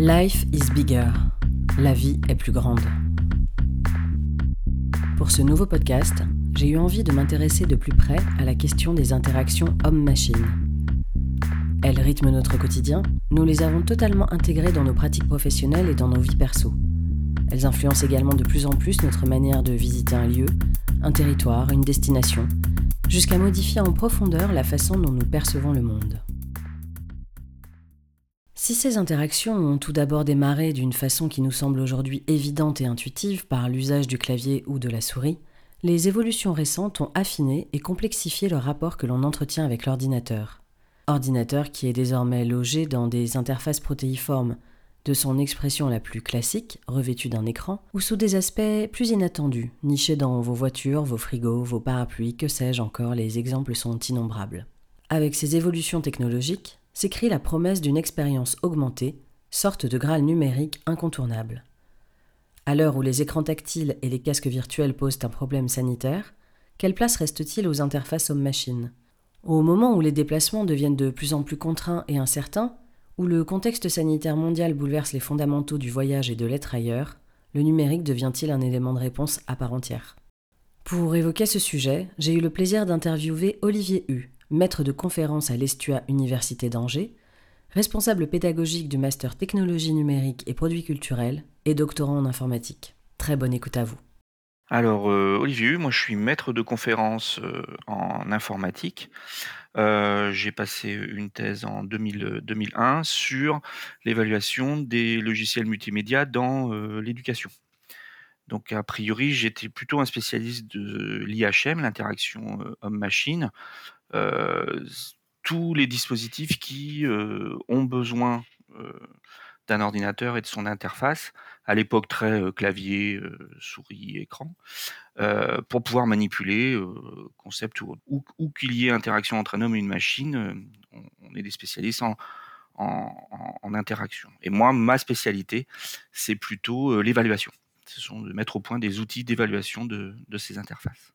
Life is bigger. La vie est plus grande. Pour ce nouveau podcast, j'ai eu envie de m'intéresser de plus près à la question des interactions homme-machine. Elles rythment notre quotidien, nous les avons totalement intégrées dans nos pratiques professionnelles et dans nos vies perso. Elles influencent également de plus en plus notre manière de visiter un lieu, un territoire, une destination, jusqu'à modifier en profondeur la façon dont nous percevons le monde. Si ces interactions ont tout d'abord démarré d'une façon qui nous semble aujourd'hui évidente et intuitive par l'usage du clavier ou de la souris, les évolutions récentes ont affiné et complexifié le rapport que l'on entretient avec l'ordinateur. Ordinateur qui est désormais logé dans des interfaces protéiformes, de son expression la plus classique, revêtue d'un écran, ou sous des aspects plus inattendus, nichés dans vos voitures, vos frigos, vos parapluies, que sais-je encore, les exemples sont innombrables. Avec ces évolutions technologiques, s'écrit la promesse d'une expérience augmentée, sorte de Graal numérique incontournable. À l'heure où les écrans tactiles et les casques virtuels posent un problème sanitaire, quelle place reste-t-il aux interfaces homme-machine? Au moment où les déplacements deviennent de plus en plus contraints et incertains, où le contexte sanitaire mondial bouleverse les fondamentaux du voyage et de l'être ailleurs, le numérique devient-il un élément de réponse à part entière? Pour évoquer ce sujet, j'ai eu le plaisir d'interviewer Olivier Hu, maître de conférence à l'Estua Université d'Angers, responsable pédagogique du master technologie numérique et produits culturels et doctorant en informatique. Très bonne écoute à vous. Alors, euh, Olivier, moi je suis maître de conférence euh, en informatique. Euh, j'ai passé une thèse en 2000, 2001 sur l'évaluation des logiciels multimédia dans l'éducation. Donc, a priori, j'étais plutôt un spécialiste de l'IHM, l'interaction homme-machine, euh, tous les dispositifs qui euh, ont besoin euh, d'un ordinateur et de son interface, à l'époque très clavier, souris, écran, pour pouvoir manipuler concept ou, qu'il y ait interaction entre un homme et une machine. On, est des spécialistes en, interaction. Et moi, ma spécialité, c'est plutôt l'évaluation. Ce sont de mettre au point des outils d'évaluation de ces interfaces.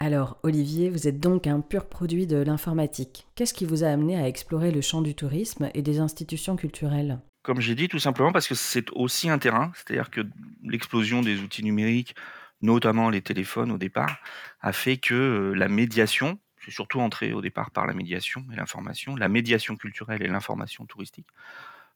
Alors, Olivier, vous êtes donc un pur produit de l'informatique. Qu'est-ce qui vous a amené à explorer le champ du tourisme et des institutions culturelles? Comme j'ai dit, tout simplement parce que c'est aussi un terrain, c'est-à-dire que l'explosion des outils numériques, notamment les téléphones au départ, a fait que euh, la médiation, j'ai surtout entré au départ par la médiation et l'information, la médiation culturelle et l'information touristique,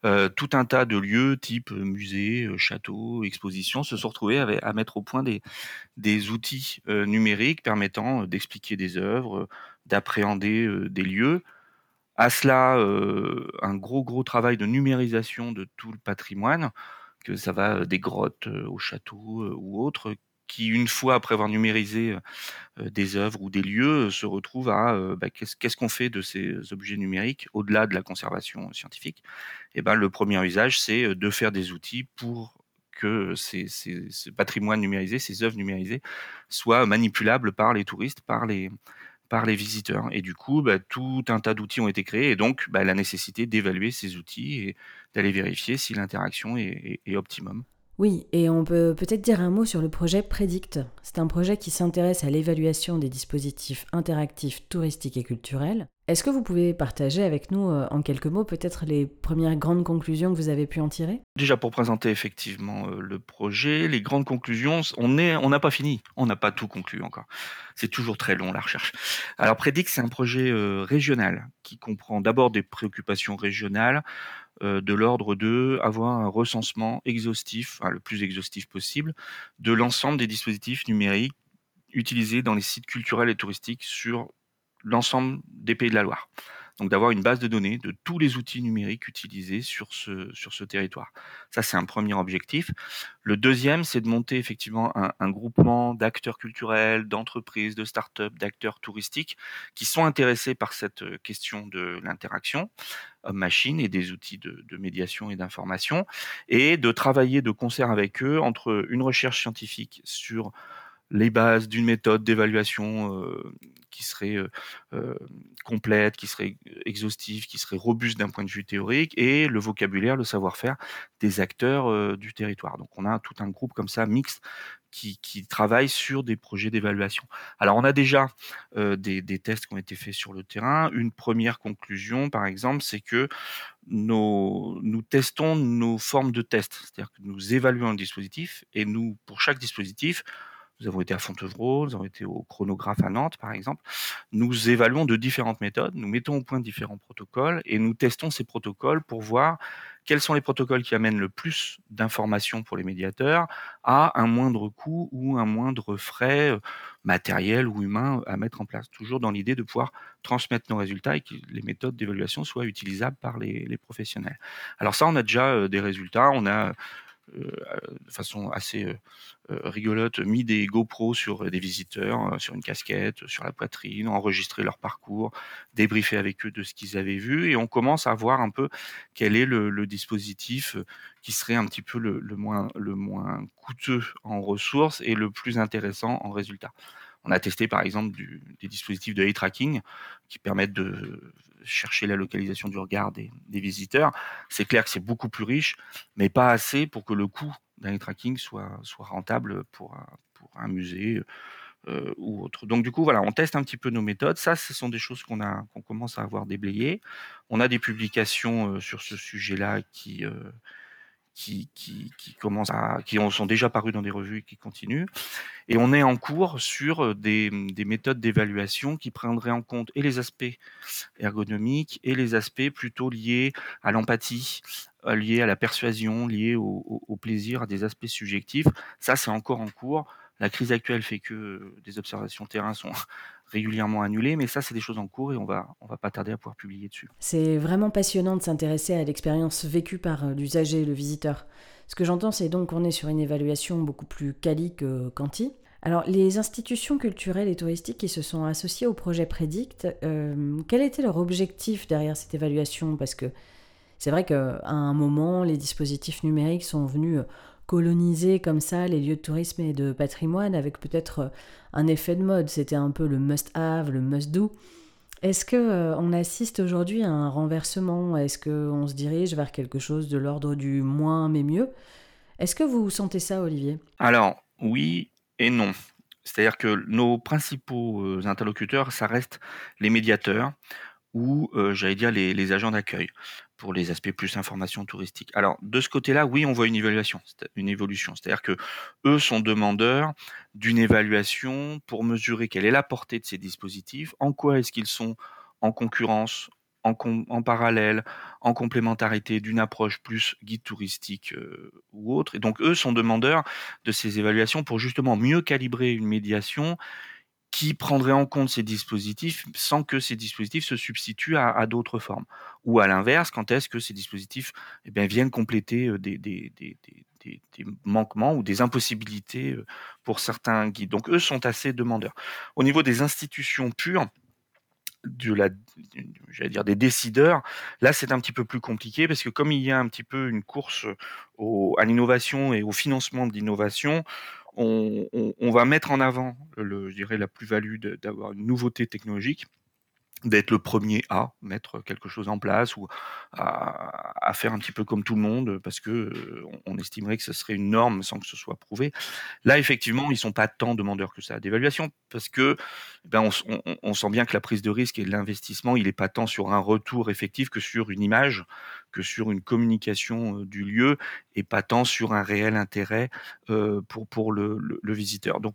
euh, tout un tas de lieux type euh, musée, euh, château, exposition se sont retrouvés à, mettre au point des, outils numériques permettant d'expliquer des œuvres, d'appréhender des lieux. À cela, un gros gros travail de numérisation de tout le patrimoine, que ça va des grottes au château ou autres, qui, une fois après avoir numérisé des œuvres ou des lieux, se retrouvent à bah, qu'est-ce qu'on fait de ces objets numériques au-delà de la conservation scientifique? Et ben, le premier usage, c'est de faire des outils pour que ces, ce patrimoine numérisé, ces œuvres numérisées, soient manipulables par les touristes, par les, par les visiteurs. Et du coup, bah, tout un tas d'outils ont été créés et donc bah, la nécessité d'évaluer ces outils et d'aller vérifier si l'interaction est optimum. Oui, et on peut peut-être dire un mot sur le projet Predict. C'est un projet qui s'intéresse à l'évaluation des dispositifs interactifs touristiques et culturels. Est-ce que vous pouvez partager avec nous euh, en quelques mots peut-être les premières grandes conclusions que vous avez pu en tirer? Déjà pour présenter effectivement euh, le projet, les grandes conclusions, on n'a on pas fini, on n'a pas tout conclu encore. C'est toujours très long la recherche. Alors Predict, c'est un projet euh, régional qui comprend d'abord des préoccupations régionales, de l'ordre de avoir un recensement exhaustif, le plus exhaustif possible, de l'ensemble des dispositifs numériques utilisés dans les sites culturels et touristiques sur l'ensemble des pays de la Loire. Donc d'avoir une base de données de tous les outils numériques utilisés sur ce, sur ce territoire. Ça, c'est un premier objectif. Le deuxième, c'est de monter effectivement un, groupement d'acteurs culturels, d'entreprises, de start-up, d'acteurs touristiques qui sont intéressés par cette question de l'interaction homme-machine et des outils de, de médiation et d'information, et de travailler de concert avec eux entre une recherche scientifique sur les bases d'une méthode d'évaluation euh, qui serait euh, euh, complète, qui serait exhaustive, qui serait robuste d'un point de vue théorique, et le vocabulaire, le savoir-faire des acteurs du territoire. Donc on a tout un groupe comme ça mixte qui, qui travaillent sur des projets d'évaluation. Alors on a déjà des, des, tests qui ont été faits sur le terrain. Une première conclusion, par exemple, c'est que nos, nous testons nos formes de tests, c'est-à-dire que nous évaluons un dispositif et nous, pour chaque dispositif, nous avons été à Fontevraud, nous avons été au chronographe à Nantes, par exemple. Nous évaluons de différentes méthodes, nous mettons au point différents protocoles et nous testons ces protocoles pour voir quels sont les protocoles qui amènent le plus d'informations pour les médiateurs à un moindre coût ou un moindre frais euh, matériel ou humain à mettre en place. Toujours dans l'idée de pouvoir transmettre nos résultats et que les méthodes d'évaluation soient utilisables par les, les, professionnels. Alors ça, on a déjà euh, des résultats. On a de façon assez euh, euh, rigolote mis des GoPro sur des visiteurs, sur une casquette, sur la poitrine, enregistré leur parcours, débriefé avec eux de ce qu'ils avaient vu, et on commence à voir un peu quel est le, dispositif qui serait un petit peu le, moins, le moins coûteux en ressources et le plus intéressant en résultats. On a testé par exemple des dispositifs de eye tracking qui permettent de chercher la localisation du regard des, visiteurs. C'est clair que c'est beaucoup plus riche, mais pas assez pour que le coût d'un tracking soit, rentable pour, un musée. Euh, ou autre. Donc du coup, voilà, on teste un petit peu nos méthodes. Ça, ce sont des choses qu'on commence à avoir déblayées. On a des publications euh, sur ce sujet-là qui, euh, qui, qui, qui, commencent à, qui sont déjà parus dans des revues et qui continuent. Et on est en cours sur euh, des, des méthodes d'évaluation qui prendraient en compte et les aspects ergonomiques et les aspects plutôt liés à l'empathie, euh, liés à la persuasion, liés au, au, au plaisir, à des aspects subjectifs. Ça, c'est encore en cours. La crise actuelle fait que des observations terrain sont régulièrement annulées, mais ça, c'est des choses en cours et on va, on va pas tarder à pouvoir publier dessus. C'est vraiment passionnant de s'intéresser à l'expérience vécue par euh, l'usager, le visiteur. Ce que j'entends, c'est donc qu'on est sur une évaluation beaucoup plus quali que quanti. Alors, les institutions culturelles et touristiques qui se sont associées au projet Prédict, euh, quel était leur objectif derrière cette évaluation? Parce que c'est vrai qu'à un moment, les dispositifs numériques sont venus euh, coloniser comme ça les lieux de tourisme et de patrimoine avec peut-être euh, un effet de mode. C'était un peu le must-have, le must-do. Est-ce que euh, on assiste aujourd'hui à un renversement? Est-ce qu'on se dirige vers quelque chose de l'ordre du moins mais mieux? Est-ce que vous sentez ça, Olivier? Alors, oui et non. C'est-à-dire que nos principaux euh, interlocuteurs, ça reste les médiateurs ou, j'allais dire, les, les agents d'accueil pour les aspects plus information touristique. Alors de ce côté-là, oui, on voit une évaluation, une évolution. C'est-à-dire que eux sont demandeurs d'une évaluation pour mesurer quelle est la portée de ces dispositifs, en quoi est-ce qu'ils sont en concurrence, en, parallèle, en complémentarité d'une approche plus guide touristique euh, ou autre. Et donc eux sont demandeurs de ces évaluations pour justement mieux calibrer une médiation qui prendrait en compte ces dispositifs sans que ces dispositifs se substituent à, d'autres formes. Ou à l'inverse, quand est-ce que ces dispositifs eh viennent compléter euh, des, manquements ou des impossibilités euh, pour certains guides? Donc eux sont assez demandeurs. Au niveau des institutions pures, de la, j'allais dire des décideurs. Là, c'est un petit peu plus compliqué parce que comme il y a un petit peu une course à l'innovation et au financement de l'innovation, on, on, va mettre en avant, le, je dirais, la plus-value d'avoir une nouveauté technologique d'être le premier à mettre quelque chose en place ou à, à, faire un petit peu comme tout le monde parce que euh, on, estimerait que ce serait une norme sans que ce soit prouvé. Là, effectivement, ils sont pas tant demandeurs que ça d'évaluation parce que eh ben on, on, on, sent bien que la prise de risque et l'investissement, il est pas tant sur un retour effectif que sur une image, que sur une communication euh, du lieu et pas tant sur un réel intérêt euh, pour pour le, le, le visiteur. Donc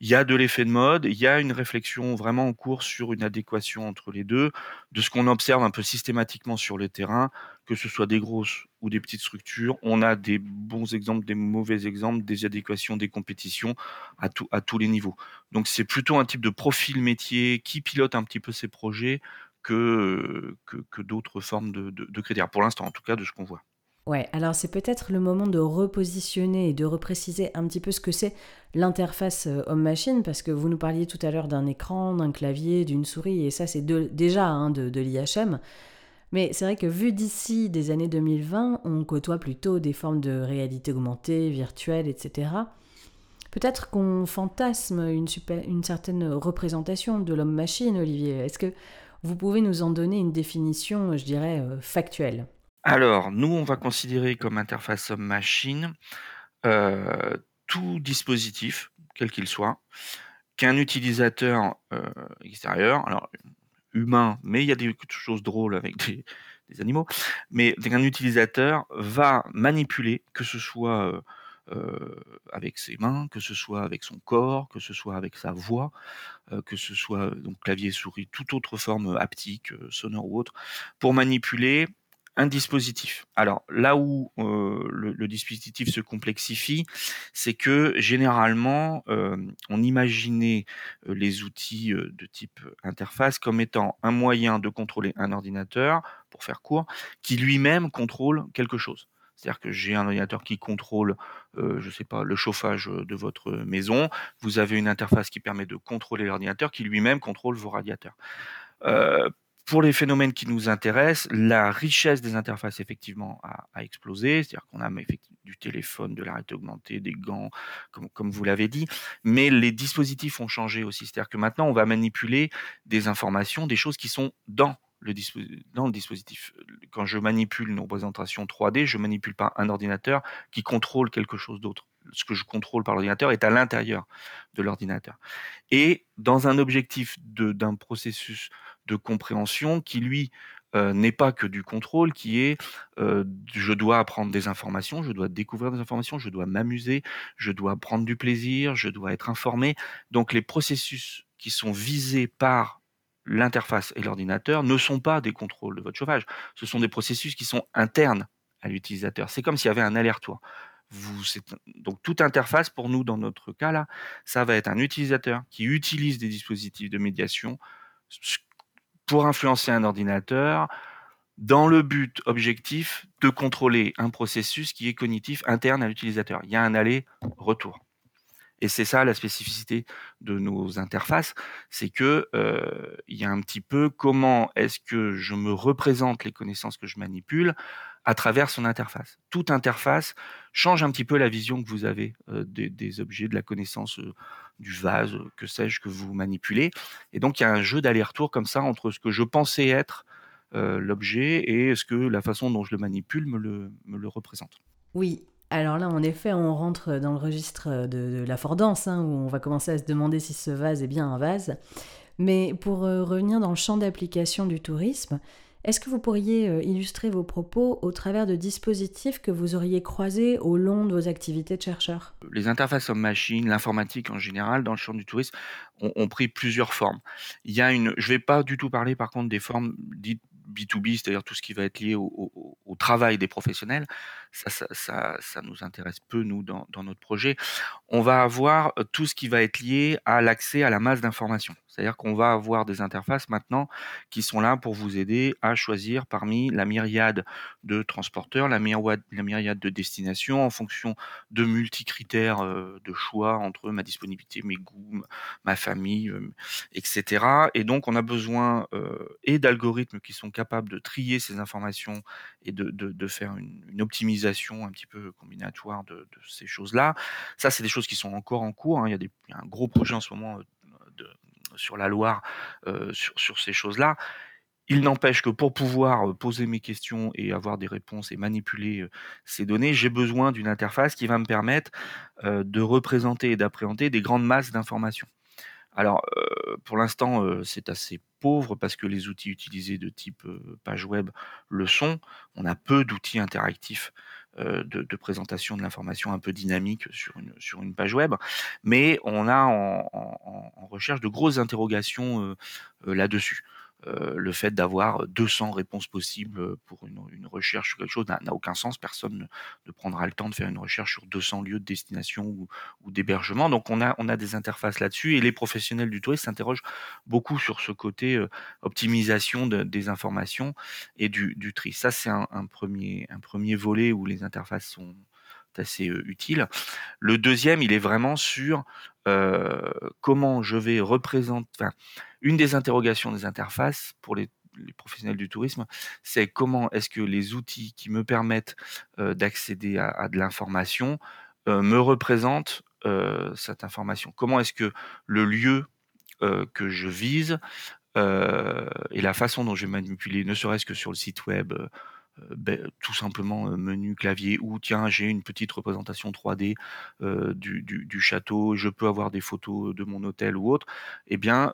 il y a de l'effet de mode, il y a une réflexion vraiment en cours sur une adéquation entre les deux, de ce qu'on observe un peu systématiquement sur les terrains, que ce soit des grosses ou des petites structures. On a des bons exemples, des mauvais exemples, des adéquations, des compétitions à, tous les niveaux. Donc c'est plutôt un type de profil métier qui pilote un petit peu ces projets que d'autres formes de, de, de critères, pour l'instant en tout cas de ce qu'on voit. Ouais, alors c'est peut-être le moment de repositionner et de repréciser un petit peu ce que c'est l'interface euh, homme-machine, parce que vous nous parliez tout à l'heure d'un écran, d'un clavier, d'une souris, et ça c'est déjà hein, de, l'IHM. Mais c'est vrai que vu d'ici des années 2020, on côtoie plutôt des formes de réalité augmentée, virtuelle, etc. Peut-être qu'on fantasme une certaine représentation de l'homme-machine, Olivier. Est-ce que vous pouvez nous en donner une définition, je dirais, euh, factuelle? Alors, nous, on va considérer comme interface homme-machine euh, tout dispositif, quel qu'il soit, qu'un utilisateur extérieur, alors humain, mais il y a des choses drôles avec des, animaux, mais qu'un utilisateur va manipuler, que ce soit avec ses mains, que ce soit avec son corps, que ce soit avec sa voix, que ce soit donc clavier, souris, toute autre forme haptique, sonore ou autre, pour manipuler un dispositif. Alors là où le, dispositif se complexifie, c'est que généralement on imaginait les outils de type interface comme étant un moyen de contrôler un ordinateur, pour faire court, qui lui-même contrôle quelque chose. C'est-à-dire que j'ai un ordinateur qui contrôle, je je sais pas, le chauffage de votre maison. Vous avez une interface qui permet de contrôler l'ordinateur, qui lui-même contrôle vos radiateurs pour les phénomènes qui nous intéressent, la richesse des interfaces effectivement a, explosé, c'est-à-dire qu'on a du téléphone, de la réalité augmentée, des gants, comme, vous l'avez dit, mais les dispositifs ont changé aussi, c'est-à-dire que maintenant on va manipuler des informations, des choses qui sont dans le, dans le dispositif. Quand je manipule une représentation 3D, je manipule pas un ordinateur qui contrôle quelque chose d'autre. Ce que je contrôle par l'ordinateur est à l'intérieur de l'ordinateur. Et dans un objectif d'un processus de compréhension qui, lui, euh, n'est pas que du contrôle, qui est je dois apprendre des informations, je dois découvrir des informations, je dois m'amuser, je dois prendre du plaisir, je dois être informé. Donc les processus qui sont visés par l'interface et l'ordinateur ne sont pas des contrôles de votre chauffage, ce sont des processus qui sont internes à l'utilisateur. C'est comme s'il y avait un aller-retour. Vous, donc toute interface pour nous dans notre cas là, ça va être un utilisateur qui utilise des dispositifs de médiation pour influencer un ordinateur dans le but objectif de contrôler un processus qui est cognitif interne à l'utilisateur. Il y a un aller-retour. Et c'est ça la spécificité de nos interfaces, c'est que euh, il y a un petit peu comment est-ce que je me représente les connaissances que je manipule à travers son interface. Toute interface change un petit peu la vision que vous avez euh, des, objets, de la connaissance euh, du vase, que sais-je, que vous manipulez. Et donc il y a un jeu d'aller-retour comme ça entre ce que je pensais être euh, l'objet et ce que la façon dont je le manipule me le, représente. Oui, alors là, en effet, on rentre dans le registre de, la fordance, hein, où on va commencer à se demander si ce vase est bien un vase. Mais pour revenir dans le champ d'application du tourisme, est-ce que vous pourriez euh, illustrer vos propos au travers de dispositifs que vous auriez croisés au long de vos activités de chercheur? Les interfaces homme-machine, l'informatique en général, dans le champ du tourisme, ont, pris plusieurs formes. Il y a une, je ne vais pas du tout parler par contre des formes dites B2B, c'est-à-dire tout ce qui va être lié au, travail des professionnels, ça, nous intéresse peu, nous, dans, notre projet. On va avoir tout ce qui va être lié à l'accès à la masse d'informations. C'est-à-dire qu'on va avoir des interfaces maintenant qui sont là pour vous aider à choisir parmi la myriade de transporteurs, la myriade, de destinations en fonction de multicritères de choix entre ma disponibilité, mes goûts, ma famille, etc. Et donc, on a besoin et d'algorithmes qui sont capable de trier ces informations et de, faire une, optimisation un petit peu combinatoire de, ces choses-là. Ça, c'est des choses qui sont encore en cours. Hein. Il, y a un gros projet en ce moment de, sur la Loire euh, sur, sur, ces choses-là. Il n'empêche que pour pouvoir poser mes questions et avoir des réponses et manipuler ces données, j'ai besoin d'une interface qui va me permettre de représenter et d'appréhender des grandes masses d'informations. Alors, pour l'instant, c'est assez pauvre parce que les outils utilisés de type page web le sont. On a peu d'outils interactifs de, présentation de l'information un peu dynamique sur une, page web, mais on a en recherche de grosses interrogations là-dessus. Euh, le fait d'avoir 200 réponses possibles pour une, recherche sur quelque chose n'a aucun sens. Personne ne, prendra le temps de faire une recherche sur 200 lieux de destination ou, d'hébergement. Donc on a, on a des interfaces là-dessus et les professionnels du tourisme s'interrogent beaucoup sur ce côté euh, optimisation des informations et du, tri. Ça, c'est un, premier, un premier volet où les interfaces sont assez euh, utiles. Le deuxième, il est vraiment sur comment je vais représenter une des interrogations des interfaces pour les, professionnels du tourisme, c'est comment est-ce que les outils qui me permettent euh, d'accéder à, de l'information euh, me représentent euh, cette information. Comment est-ce que le lieu que je vise et la façon dont je vais manipuler, ne serait-ce que sur le site web, ben, tout simplement menu clavier ou tiens j'ai une petite représentation 3D du, du, château, je peux avoir des photos de mon hôtel ou autre, eh bien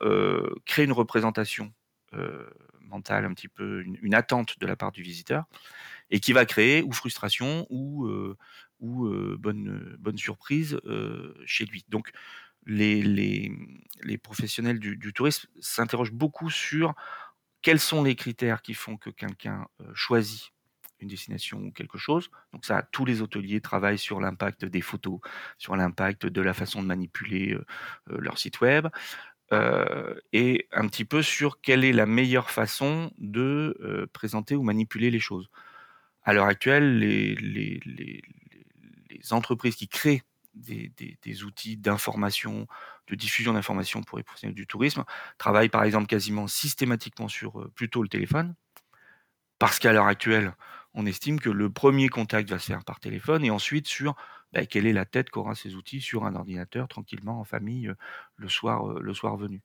créer une représentation mentale un petit peu, une, attente de la part du visiteur et qui va créer ou frustration ou, ou bonne, bonne surprise chez lui. Donc les, les, les professionnels du tourisme s'interrogent beaucoup sur quels sont les critères qui font que quelqu'un choisit une destination ou quelque chose. Donc ça, tous les hôteliers travaillent sur l'impact des photos, sur l'impact de la façon de manipuler leur site web, et un petit peu sur quelle est la meilleure façon de présenter ou manipuler les choses. À l'heure actuelle, les, les, entreprises qui créent des outils d'information, de diffusion d'informations pour les professionnels du tourisme travaillent par exemple quasiment systématiquement sur plutôt le téléphone, parce qu'à l'heure actuelle, on estime que le premier contact va se faire par téléphone et ensuite sur bah, quelle est la tête qu'aura ces outils sur un ordinateur tranquillement en famille euh, le soir euh, le soir venu.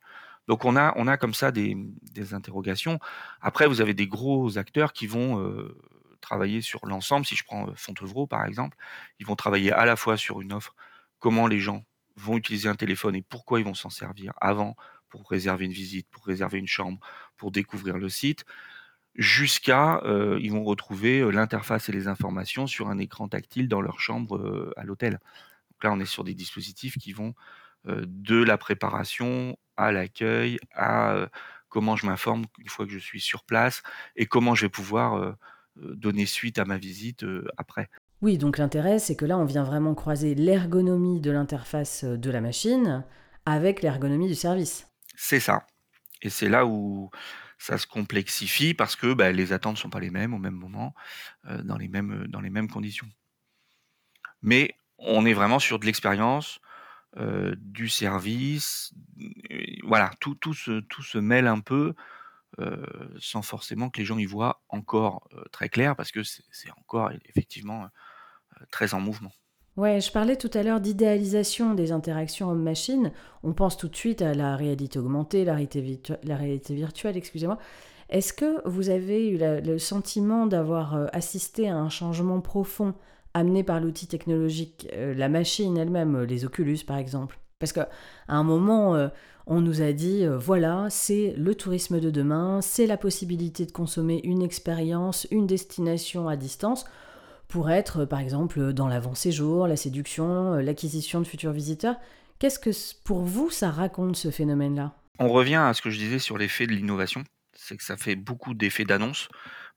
Donc on a comme ça des, des interrogations. Après vous avez des gros acteurs qui vont euh, travailler sur l'ensemble. Si je prends Fontevraud par exemple, ils vont travailler à la fois sur une offre, comment les gens vont utiliser un téléphone et pourquoi ils vont s'en servir avant pour réserver une visite, pour réserver une chambre, pour découvrir le site jusqu'à euh, ils vont retrouver euh, l'interface et les informations sur un écran tactile dans leur chambre euh, à l'hôtel. Donc là, on est sur des dispositifs qui vont de la préparation à l'accueil, à comment je m'informe une fois que je suis sur place et comment je vais pouvoir donner suite à ma visite après. Oui, donc l'intérêt, c'est que là, on vient vraiment croiser l'ergonomie de l'interface de la machine avec l'ergonomie du service. C'est ça. Et c'est là où ça se complexifie parce que bah, les attentes ne sont pas les mêmes au même moment, euh, dans, les mêmes, dans les mêmes conditions. Mais on est vraiment sur de l'expérience, euh, du service, voilà, tout, se, mêle un peu euh, sans forcément que les gens y voient encore très clair parce que c'est encore effectivement très en mouvement. Ouais, je parlais tout à l'heure d'idéalisation des interactions homme-machine. On pense tout de suite à la réalité augmentée, la réalité, virtuelle, excusez-moi. Est-ce que vous avez eu le sentiment d'avoir euh, assisté à un changement profond amené par l'outil technologique, euh, la machine elle-même, euh, les Oculus par exemple? Parce qu'à un moment, on nous a dit, voilà, c'est le tourisme de demain, c'est la possibilité de consommer une expérience, une destination à distance pour être, par exemple, dans l'avant-séjour, la séduction, euh, l'acquisition de futurs visiteurs. Qu'est-ce que pour vous ça raconte ce phénomène-là? On revient à ce que je disais sur l'effet de l'innovation, c'est que ça fait beaucoup d'effets d'annonce.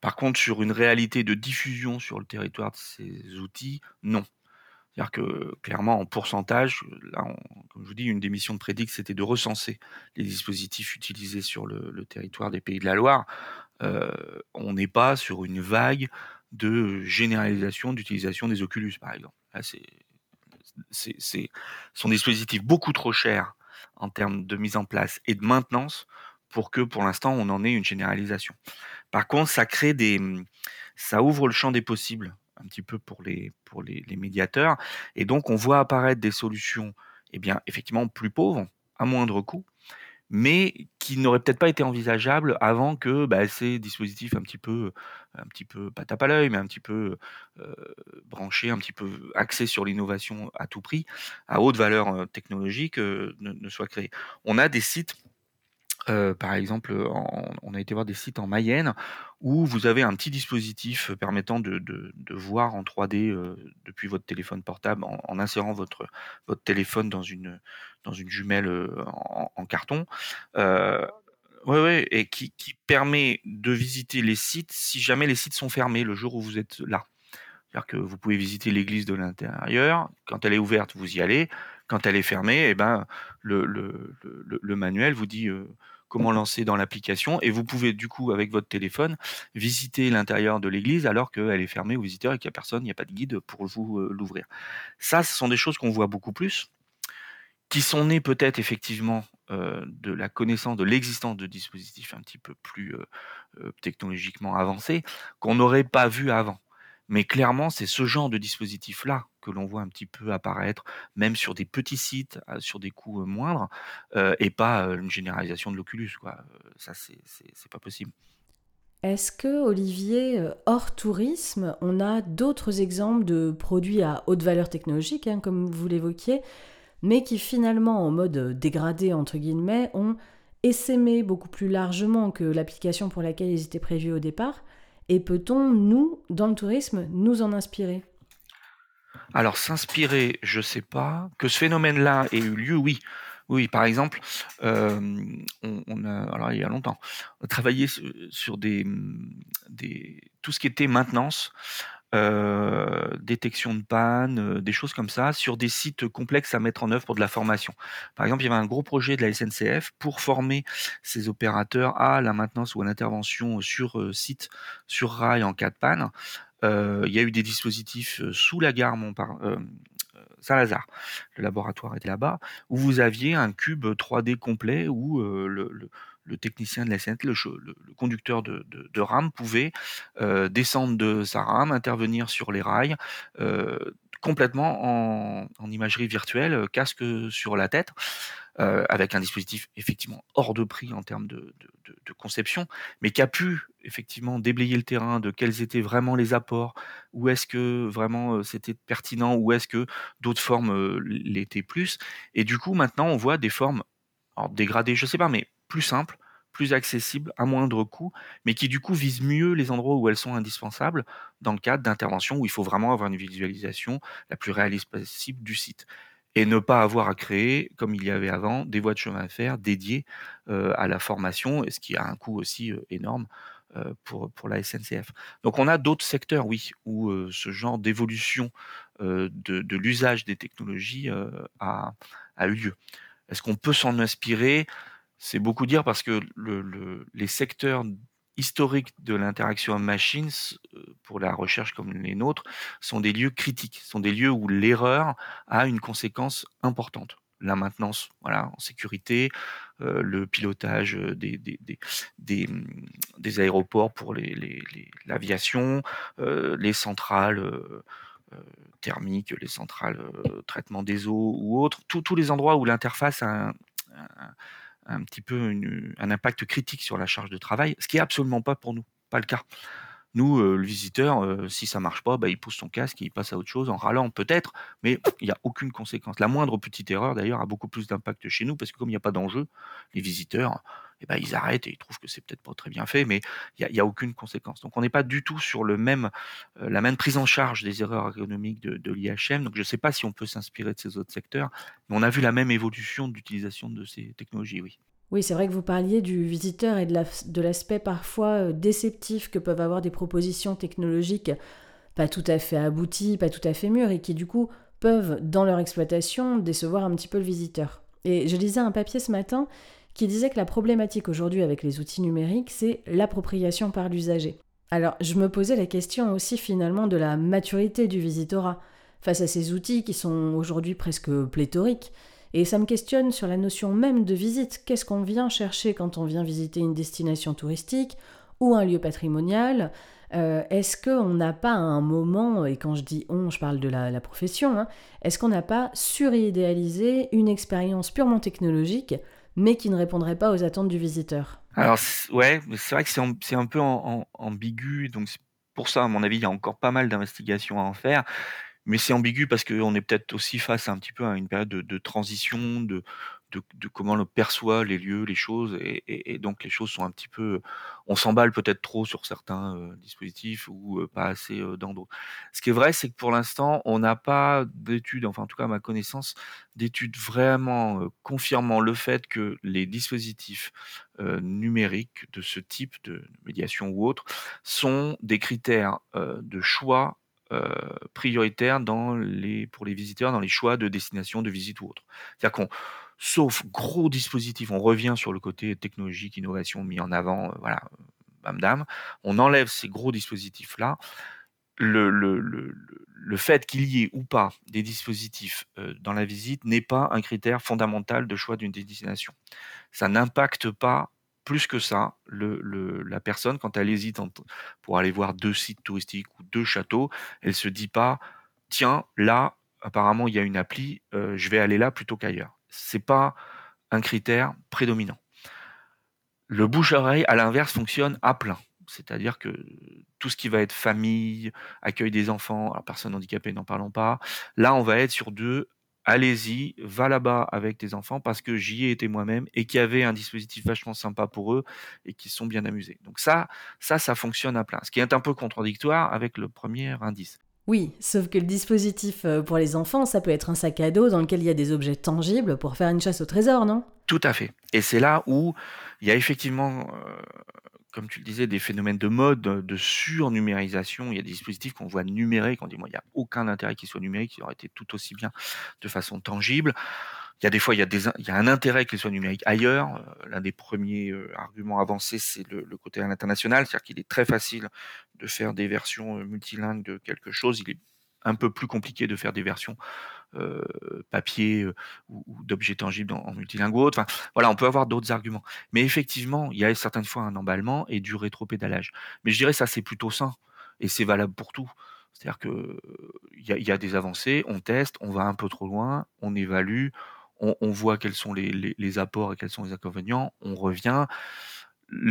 Par contre, sur une réalité de diffusion sur le territoire de ces outils, non. C'est-à-dire que clairement, en pourcentage, là, comme je vous dis, une des missions de Prédic, c'était de recenser les dispositifs utilisés sur le, territoire des Pays de la Loire. Euh, on n'est pas sur une vague de généralisation d'utilisation des Oculus, par exemple. c'est, c'est, son dispositif beaucoup trop cher en termes de mise en place et de maintenance pour que pour l'instant on en ait une généralisation. Par contre, ça crée des, ça ouvre le champ des possibles un petit peu pour les, pour les, les médiateurs et donc on voit apparaître des solutions, eh bien effectivement plus pauvres, à moindre coût, mais qui n'aurait peut-être pas été envisageable avant que bah, ces dispositifs un petit peu, un petit peu pas tape à l'œil, mais un petit peu euh, branchés, un petit peu axés sur l'innovation à tout prix, à haute valeur euh, technologique, euh, ne, ne soient créés. On a des sites euh, par exemple, on a été voir des sites en Mayenne où vous avez un petit dispositif permettant de, voir en 3D euh, depuis votre téléphone portable en, insérant votre, téléphone dans une, jumelle euh, en, carton. Euh, ouais, et qui, qui permet de visiter les sites si jamais les sites sont fermés le jour où vous êtes là. C'est-à-dire que vous pouvez visiter l'église de l'intérieur. Quand elle est ouverte, vous y allez. Quand elle est fermée, eh ben, le, le, le, le manuel vous dit euh, comment lancer dans l'application et vous pouvez du coup avec votre téléphone visiter l'intérieur de l'église alors qu'elle est fermée aux visiteurs et qu'il n'y a personne, il n'y a pas de guide pour vous euh, l'ouvrir. Ça, ce sont des choses qu'on voit beaucoup plus, qui sont nées peut-être effectivement euh, de la connaissance de l'existence de dispositifs un petit peu plus euh, technologiquement avancés qu'on n'aurait pas vu avant. Mais clairement, c'est ce genre de dispositif-là que l'on voit un petit peu apparaître, même sur des petits sites, sur des coûts moindres, et pas une généralisation de l'Oculus. Ça, c'est pas possible. Est-ce que, Olivier, hors tourisme, on a d'autres exemples de produits à haute valeur technologique, hein, comme vous l'évoquiez, mais qui finalement, en mode dégradé, entre guillemets, ont essaimé beaucoup plus largement que l'application pour laquelle ils étaient prévus au départ? Et peut-on, nous, dans le tourisme, nous en inspirer? Alors, s'inspirer, je ne sais pas. Que ce phénomène-là ait eu lieu, oui. Oui, par exemple, euh, on, a, alors il a travaillé sur des, tout ce qui était maintenance, euh, détection de panne, euh, des choses comme ça, sur des sites complexes à mettre en œuvre pour de la formation. Par exemple, il y avait un gros projet de la SNCF pour former ces opérateurs à la maintenance ou à l'intervention sur site, sur rail en cas de panne. Il y a eu des dispositifs sous la gare Montparnasse Saint-Lazare, le laboratoire était là-bas, où vous aviez un cube 3D complet où euh, le, technicien de la SNT, le, conducteur de, rame, pouvait euh, descendre de sa rame, intervenir sur les rails, euh, complètement en, imagerie virtuelle, casque sur la tête, avec un dispositif effectivement hors de prix en termes de, conception, mais qui a pu effectivement déblayer le terrain de quels étaient vraiment les apports, où est-ce que vraiment c'était pertinent, où est-ce que d'autres formes l'étaient plus. Et du coup, maintenant, on voit des formes dégradées, je sais pas, mais plus simples, plus accessibles, à moindre coût, mais qui du coup visent mieux les endroits où elles sont indispensables dans le cadre d'interventions où il faut vraiment avoir une visualisation la plus réaliste possible du site. Et ne pas avoir à créer, comme il y avait avant, des voies de chemin à faire dédiées à la formation, ce qui a un coût aussi énorme pour, pour la SNCF. Donc on a d'autres secteurs, oui, où ce genre d'évolution de, de l'usage des technologies a, a eu lieu. Est-ce qu'on peut s'en inspirer? C'est beaucoup dire parce que le, les secteurs historiques de l'interaction machine, euh, pour la recherche comme les nôtres, sont des lieux critiques, sont des lieux où l'erreur a une conséquence importante. La maintenance, voilà, en sécurité, euh, le pilotage des, des, des, aéroports pour l'aviation, les, euh, les centrales thermiques, les centrales traitement des eaux ou autres, tous les endroits où l'interface a un petit peu un impact critique sur la charge de travail, ce qui est absolument pas pour nous, pas le cas. Nous, euh, le visiteur, euh, si ça marche pas, bah, il pose son casque il passe à autre chose en râlant peut-être, mais il n'y a aucune conséquence. La moindre petite erreur, d'ailleurs, a beaucoup plus d'impact chez nous parce que comme il n'y a pas d'enjeu, les visiteurs, eh ben, ils arrêtent et ils trouvent que c'est peut-être pas très bien fait, mais il n'y a, aucune conséquence. Donc on n'est pas du tout sur le même, euh, la même prise en charge des erreurs ergonomiques de, l'IHM. Donc je ne sais pas si on peut s'inspirer de ces autres secteurs, mais on a vu la même évolution d'utilisation de ces technologies, oui. Oui, c'est vrai que vous parliez du visiteur et de l'aspect parfois euh, déceptif que peuvent avoir des propositions technologiques pas tout à fait abouties, pas tout à fait mûres, et qui du coup peuvent, dans leur exploitation, décevoir un petit peu le visiteur. Et je lisais un papier ce matin qui disait que la problématique aujourd'hui avec les outils numériques, c'est l'appropriation par l'usager. Alors, je me posais la question aussi finalement de la maturité du visitorat face à ces outils qui sont aujourd'hui presque pléthoriques et ça me questionne sur la notion même de visite. Qu'est-ce qu'on vient chercher quand on vient visiter une destination touristique ou un lieu patrimonial? Euh, Est-ce qu'on n'a pas à un moment, et quand je dis on, je parle de la, profession, hein, est-ce qu'on n'a pas suridéalisé une expérience purement technologique, mais qui ne répondrait pas aux attentes du visiteur. Alors ouais, c'est vrai que c'est un peu ambigu, donc pour ça, à mon avis, il y a encore pas mal d'investigations à en faire. Mais c'est ambigu parce qu'on est peut-être aussi face un petit peu à une période de, transition, de, de, comment on perçoit les lieux, les choses, et, donc les choses sont un petit peu, on s'emballe peut-être trop sur certains euh, dispositifs ou euh, pas assez euh, dans d'autres. Ce qui est vrai, c'est que pour l'instant, on n'a pas d'études, enfin en tout cas à ma connaissance, d'études vraiment confirmant le fait que les dispositifs numériques de ce type de médiation ou autre sont des critères de choix euh, pour les visiteurs dans les choix de destination, de visite ou autre. C'est-à-dire qu'on, sauf gros dispositifs, on revient sur le côté technologique, innovation mis en avant, euh, voilà, bam dam, on enlève ces gros dispositifs-là. Le, fait qu'il y ait ou pas des dispositifs euh, dans la visite n'est pas un critère fondamental de choix d'une destination. Ça n'impacte pas plus que ça, la personne, quand elle hésite pour aller voir deux sites touristiques ou deux châteaux, elle se dit pas, tiens, là, apparemment, il y a une appli, euh, je vais aller là plutôt qu'ailleurs. C'est pas un critère prédominant. Le bouche-oreille, à l'inverse, fonctionne à plein. c'est-à-dire que tout ce qui va être famille, accueil des enfants, alors personnes handicapées n'en parlons pas, là on va être sur deux allez-y, va là-bas avec tes enfants parce que j'y ai été moi-même et qu'il y avait un dispositif vachement sympa pour eux et qu'ils sont bien amusés. Donc ça, ça, ça fonctionne à plein. Ce qui est un peu contradictoire avec le premier indice. Oui, sauf que le dispositif euh, pour les enfants, ça peut être un sac à dos dans lequel il y a des objets tangibles pour faire une chasse au trésor, non? Tout à fait. Et c'est là où il y a effectivement euh, comme tu le disais, des phénomènes de mode, de surnumérisation. Il y a des dispositifs qu'on voit numériques. On dit, moi, il n'y a aucun intérêt qu'ils soient numériques. Ils auraient été tout aussi bien de façon tangible. Il y a des fois, il y a, des, il y a un intérêt qu'ils soient numériques ailleurs. Euh, l'un des premiers euh, arguments avancés, c'est le, côté à l'international. C'est-à-dire qu'il est très facile de faire des versions euh, multilingues de quelque chose. Il est un peu plus compliqué de faire des versions euh, papier ou, d'objets tangibles en, multilingue ou autre. Enfin, voilà, on peut avoir d'autres arguments. Mais effectivement, il y a certaines fois un emballement et du rétro-pédalage. Mais je dirais ça, c'est plutôt sain et c'est valable pour tout. C'est-à-dire que il y, a des avancées, on teste, on va un peu trop loin, on évalue, on, voit quels sont les, apports et quels sont les inconvénients, on revient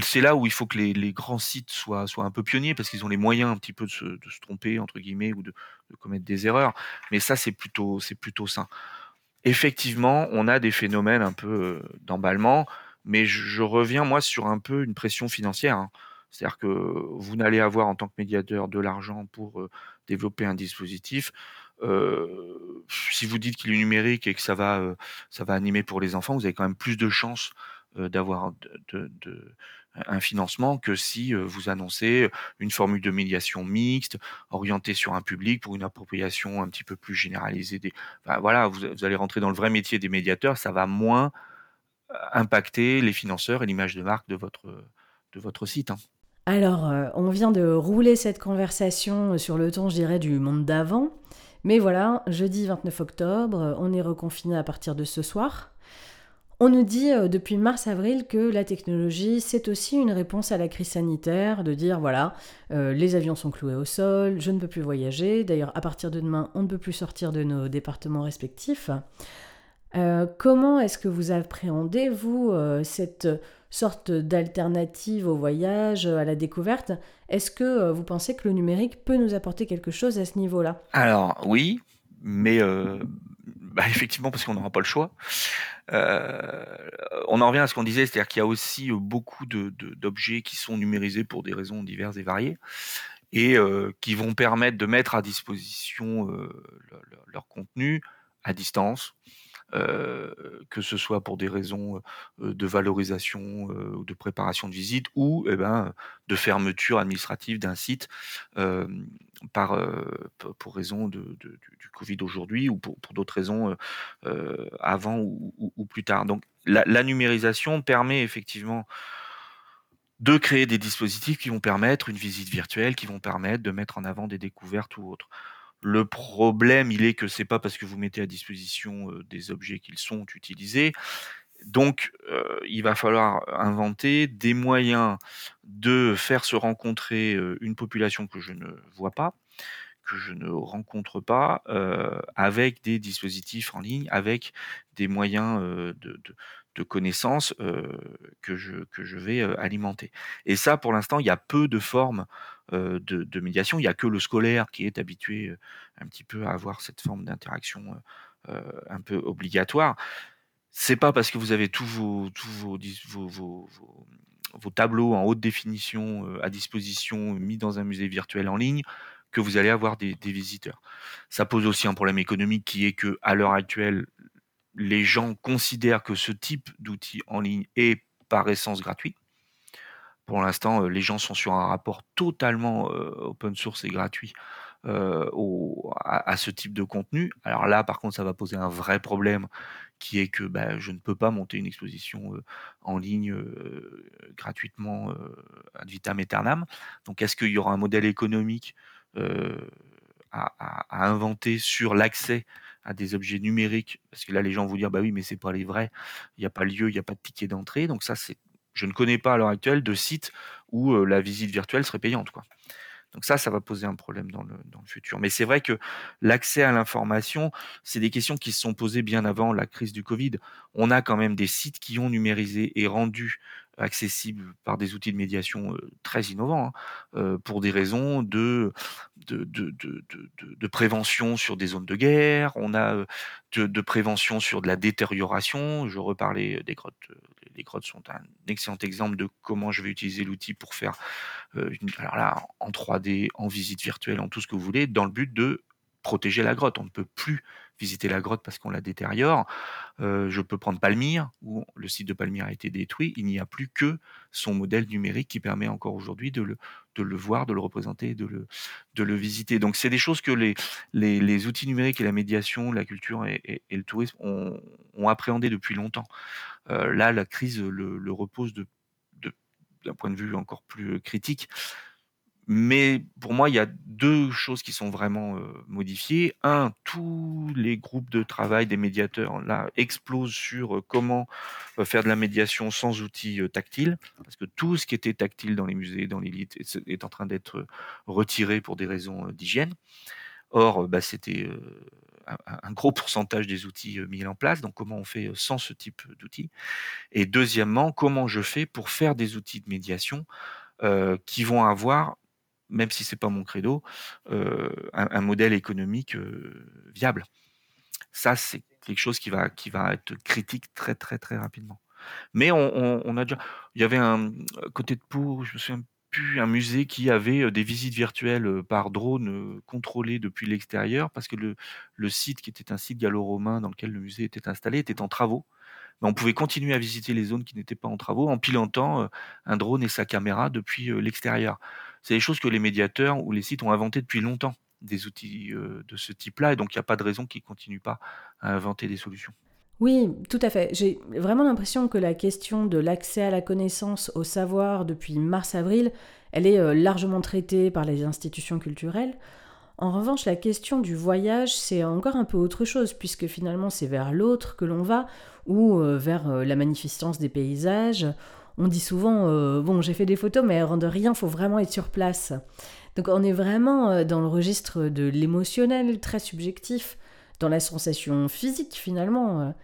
c'est là où il faut que les, grands sites soient, soient un peu pionniers parce qu'ils ont les moyens un petit peu de se, tromper entre guillemets ou de, commettre des erreurs. Mais ça, c'est plutôt, c'est plutôt sain. Effectivement, on a des phénomènes un peu euh, d'emballement, mais je, reviens moi sur un peu une pression financière. Hein. C'est-à-dire que vous n'allez avoir en tant que médiateur de l'argent pour euh, développer un dispositif. Euh, si vous dites qu'il est numérique et que ça va, ça va animer pour les enfants, vous avez quand même plus de chances euh, d'avoir un financement que si euh, vous annoncez une formule de médiation mixte, orientée sur un public pour une appropriation un petit peu plus généralisée. Voilà, vous, allez rentrer dans le vrai métier des médiateurs, ça va moins euh, impacter les financeurs et l'image de marque de votre, de votre site. Hein. Alors, on vient de rouler cette conversation sur le ton, je dirais, du monde d'avant. Mais voilà, jeudi 29 octobre, on est reconfiné à partir de ce soir. On nous dit euh, depuis mars-avril que la technologie, c'est aussi une réponse à la crise sanitaire, de dire voilà, euh, les avions sont cloués au sol, je ne peux plus voyager, d'ailleurs à partir de demain, on ne peut plus sortir de nos départements respectifs. Euh, comment est-ce que vous appréhendez, vous, cette sorte d'alternative au voyage, à la découverte. Est-ce que vous pensez que le numérique peut nous apporter quelque chose à ce niveau-là? Alors oui, mais bah, effectivement, parce qu'on n'aura pas le choix. Euh, on en revient à ce qu'on disait, c'est-à-dire qu'il y a aussi euh, beaucoup d'objets qui sont numérisés pour des raisons diverses et variées et euh, qui vont permettre de mettre à disposition leur contenu à distance, euh, que ce soit pour des raisons euh, de valorisation euh, ou de préparation de visite ou eh ben, de fermeture administrative d'un site par, pour raison du Covid aujourd'hui ou pour, d'autres raisons avant ou, plus tard. Donc la, la numérisation permet effectivement de créer des dispositifs qui vont permettre une visite virtuelle, qui vont permettre de mettre en avant des découvertes ou autres. Le problème, il est que c'est pas parce que vous mettez à disposition des objets qu'ils sont utilisés. Donc, il va falloir inventer des moyens de faire se rencontrer une population que je ne vois pas, que je ne rencontre pas, avec des dispositifs en ligne, avec des moyens de, de connaissances que, je, que je vais alimenter. Et ça, pour l'instant, il y a peu de formes de, médiation. Il n'y a que le scolaire qui est habitué un petit peu à avoir cette forme d'interaction un peu obligatoire. C'est pas parce que vous avez tous vos, tous vos, vos, vos, tableaux en haute définition à disposition mis dans un musée virtuel en ligne que vous allez avoir des, des, visiteurs. Ça pose aussi un problème économique qui est que à l'heure actuelle, les gens considèrent que ce type d'outil en ligne est par essence gratuit. Pour l'instant, euh, les gens sont sur un rapport totalement euh, open source et gratuit euh, à, ce type de contenu. Alors là, par contre, ça va poser un vrai problème qui est que bah, je ne peux pas monter une exposition en ligne gratuitement ad vitam aeternam. Donc, est-ce qu'il y aura un modèle économique à, inventer sur l'accès à des objets numériques, parce que là les gens vont dire bah oui mais c'est pas les vrais, il n'y a pas lieu, il n'y a pas de ticket d'entrée, donc ça c'est, je ne connais pas à l'heure actuelle de site où euh, la visite virtuelle serait payante quoi. Donc ça, ça va poser un problème dans le, dans le futur. Mais c'est vrai que l'accès à l'information, c'est des questions qui se sont posées bien avant la crise du Covid. On a quand même des sites qui ont numérisé et rendu accessibles par des outils de médiation très innovants, hein, pour des raisons de de, de, de, de, prévention sur des zones de guerre, on a de, prévention sur de la détérioration. Je reparlais des grottes. Les grottes sont un excellent exemple de comment je vais utiliser l'outil pour faire, alors là, en 3D, en visite virtuelle, en tout ce que vous voulez, dans le but de protéger la grotte. On ne peut plus visiter la grotte parce qu'on la détériore. Euh, je peux prendre Palmyre, où le site de Palmyre a été détruit. Il n'y a plus que son modèle numérique qui permet encore aujourd'hui de le, voir, de le représenter, de le, de le visiter. Donc c'est des choses que les, outils numériques et la médiation, la culture et, le tourisme ont, ont, appréhendé depuis longtemps. Euh, là, la crise le, repose d'un point de vue encore plus critique mais pour moi, il y a deux choses qui sont vraiment modifiées. Un, tous les groupes de travail des médiateurs là explosent sur comment faire de la médiation sans outils tactiles, parce que tout ce qui était tactile dans les musées, dans l'élite, est, en train d'être retiré pour des raisons d'hygiène. Or, bah, c'était un, gros pourcentage des outils mis en place. Donc, comment on fait sans ce type d'outils? Et deuxièmement, comment je fais pour faire des outils de médiation qui vont avoir même si c'est pas mon credo, euh, un, modèle économique euh, viable. Ça, c'est quelque chose qui va, qui va être critique très, très, très rapidement. Mais on, a déjà. Il y avait un côté de Pau, je me souviens plus, un musée qui avait euh, des visites virtuelles par drone contrôlées depuis l'extérieur, parce que le, le site, qui était un site gallo-romain dans lequel le musée était installé, était en travaux on pouvait continuer à visiter les zones qui n'étaient pas en travaux en pilotant un drone et sa caméra depuis l'extérieur. C'est des choses que les médiateurs ou les sites ont inventées depuis longtemps, des outils de ce type-là, et donc il n'y a pas de raison qu'ils ne continuent pas à inventer des solutions. Oui, tout à fait. J'ai vraiment l'impression que la question de l'accès à la connaissance, au savoir depuis mars-avril, elle est largement traitée par les institutions culturelles. En revanche, la question du voyage, c'est encore un peu autre chose, puisque finalement c'est vers l'autre que l'on va, ou euh, vers euh, la magnificence des paysages. On dit souvent, euh, bon, j'ai fait des photos, mais avant de rien, faut vraiment être sur place. Donc on est vraiment dans le registre de l'émotionnel, très subjectif, dans la sensation physique finalement.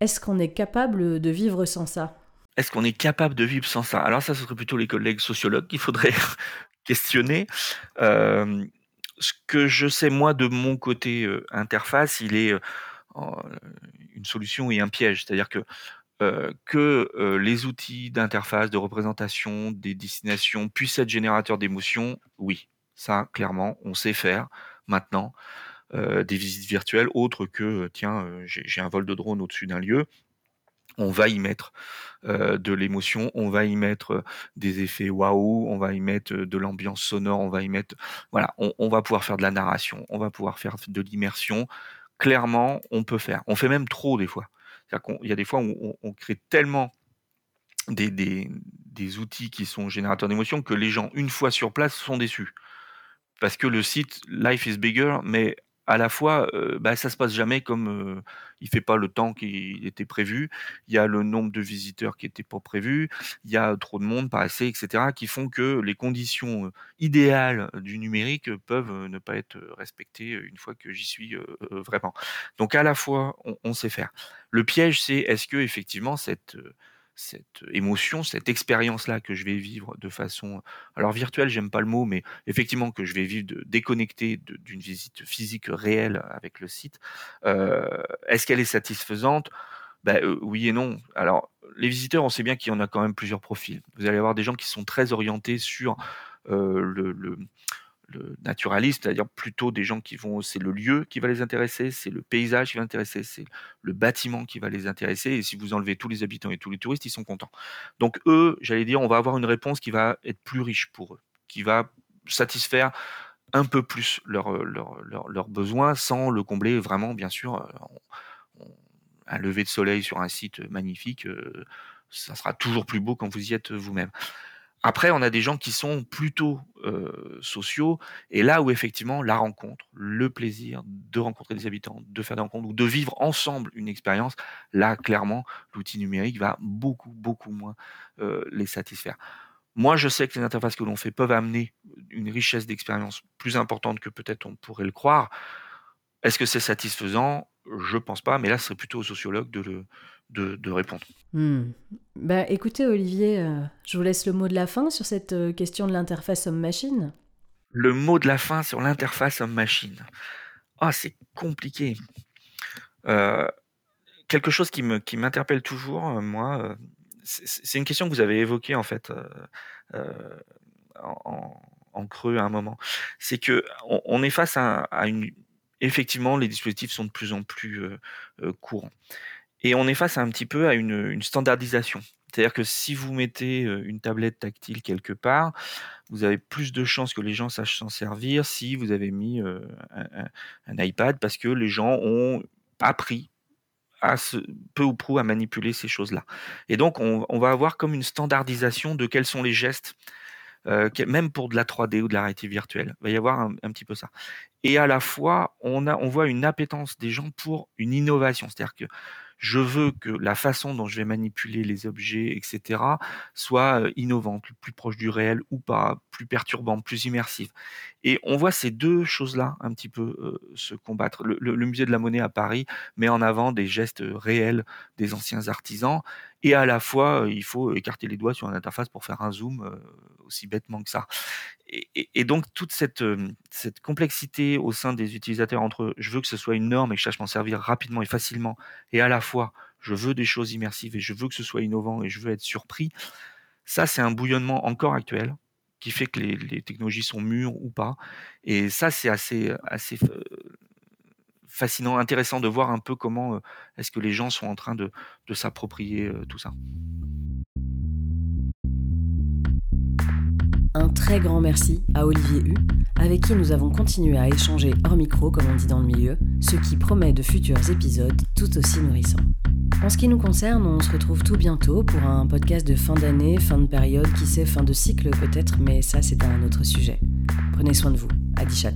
Est-ce qu'on est capable de vivre sans ça? Est-ce qu'on est capable de vivre sans ça? Alors ça, ce serait plutôt les collègues sociologues qu'il faudrait questionner ce que je sais moi de mon côté interface, il est une solution et un piège. C'est-à-dire que que les outils d'interface, de représentation, des destinations puissent être générateurs d'émotions, oui, ça clairement, on sait faire maintenant. des visites virtuelles autres que tiens, j'ai un vol de drone au-dessus d'un lieu, on va y mettre de l'émotion, on va y mettre des effets waouh, on va y mettre de l'ambiance sonore, on va y mettre, voilà, on, va pouvoir faire de la narration, on va pouvoir faire de l'immersion. Clairement, on peut faire. On fait même trop des fois. Il y a des fois où on, crée tellement des, outils qui sont générateurs d'émotions que les gens, une fois sur place, sont déçus. Parce que le site Life is Bigger mais à la fois, euh, bah, ça se passe jamais comme euh, il fait pas le temps qui était prévu. Il y a le nombre de visiteurs qui n'était pas prévu. Il y a trop de monde, pas assez, etc., qui font que les conditions idéales du numérique peuvent ne pas être respectées une fois que j'y suis vraiment. Donc à la fois, on, on, sait faire. Le piège, c'est est-ce que effectivement cette cette émotion, cette expérience-là que je vais vivre de façon, alors virtuelle, j'aime pas le mot, mais effectivement que je vais vivre de, déconnecté d'une visite physique réelle avec le site, euh, est-ce qu'elle est satisfaisante? Ben, euh, Oui et non. Alors, les visiteurs, on sait bien qu'il y en a quand même plusieurs profils. Vous allez avoir des gens qui sont très orientés sur euh, le naturaliste, c'est-à-dire plutôt des gens qui vont, c'est le lieu qui va les intéresser, c'est le paysage qui va les intéresser, c'est le bâtiment qui va les intéresser. Et si vous enlevez tous les habitants et tous les touristes, ils sont contents. Donc eux, j'allais dire, on va avoir une réponse qui va être plus riche pour eux, qui va satisfaire un peu plus leurs leur, besoins sans le combler vraiment, bien sûr. un lever de soleil sur un site magnifique, euh, ça sera toujours plus beau quand vous y êtes vous-même. Après, on a des gens qui sont plutôt sociaux, et là où effectivement la rencontre, le plaisir de rencontrer des habitants, de faire des rencontres ou de vivre ensemble une expérience, là clairement l'outil numérique va beaucoup beaucoup moins les satisfaire. Moi, je sais que les interfaces que l'on fait peuvent amener une richesse d'expérience plus importante que peut-être on pourrait le croire. Est-ce que c'est satisfaisant? Je pense pas, mais là, ce serait plutôt aux sociologues de, le, de, répondre. Hmm. Bah, écoutez, Olivier, euh, je vous laisse le mot de la fin sur cette euh, question de l'interface homme-machine. Le mot de la fin sur l'interface homme-machine. Ah, c'est compliqué. Euh, quelque chose qui me qui m'interpelle toujours, moi, c'est une question que vous avez évoquée en fait en, creux à un moment. C'est que on, est face à, une effectivement les dispositifs sont de plus en plus courants et on est face à un petit peu à une, standardisation. C'est-à-dire que si vous mettez une tablette tactile quelque part, vous avez plus de chances que les gens sachent s'en servir si vous avez mis un, iPad parce que les gens ont appris à peu ou prou à manipuler ces choses-là. Et donc, on, va avoir comme une standardisation de quels sont les gestes, euh, même pour de la 3D ou de la réalité virtuelle. Il va y avoir un, petit peu ça. Et à la fois, on, a, on voit une appétence des gens pour une innovation. C'est-à-dire que je veux que la façon dont je vais manipuler les objets, etc., soit euh, innovante, plus proche du réel ou pas, plus perturbante, plus immersive. Et on voit ces deux choses-là un petit peu euh, se combattre. Le, musée de la monnaie à Paris met en avant des gestes réels des anciens artisans, et à la fois, euh, il faut écarter les doigts sur une interface pour faire un zoom, aussi bêtement que ça. Et, donc toute cette, cette complexité au sein des utilisateurs entre je veux que ce soit une norme et que je sache m'en servir rapidement et facilement, et à la fois je veux des choses immersives et je veux que ce soit innovant et je veux être surpris, ça c'est un bouillonnement encore actuel qui fait que les, technologies sont mûres ou pas. Et ça c'est assez, assez fascinant, intéressant de voir un peu comment est-ce que les gens sont en train de, s'approprier tout ça. Un très grand merci à Olivier Hu, avec qui nous avons continué à échanger hors micro, comme on dit dans le milieu, ce qui promet de futurs épisodes tout aussi nourrissants. En ce qui nous concerne, on se retrouve tout bientôt pour un podcast de fin d'année, fin de période, qui sait, fin de cycle peut-être, mais ça c'est un autre sujet. Prenez soin de vous. Adi.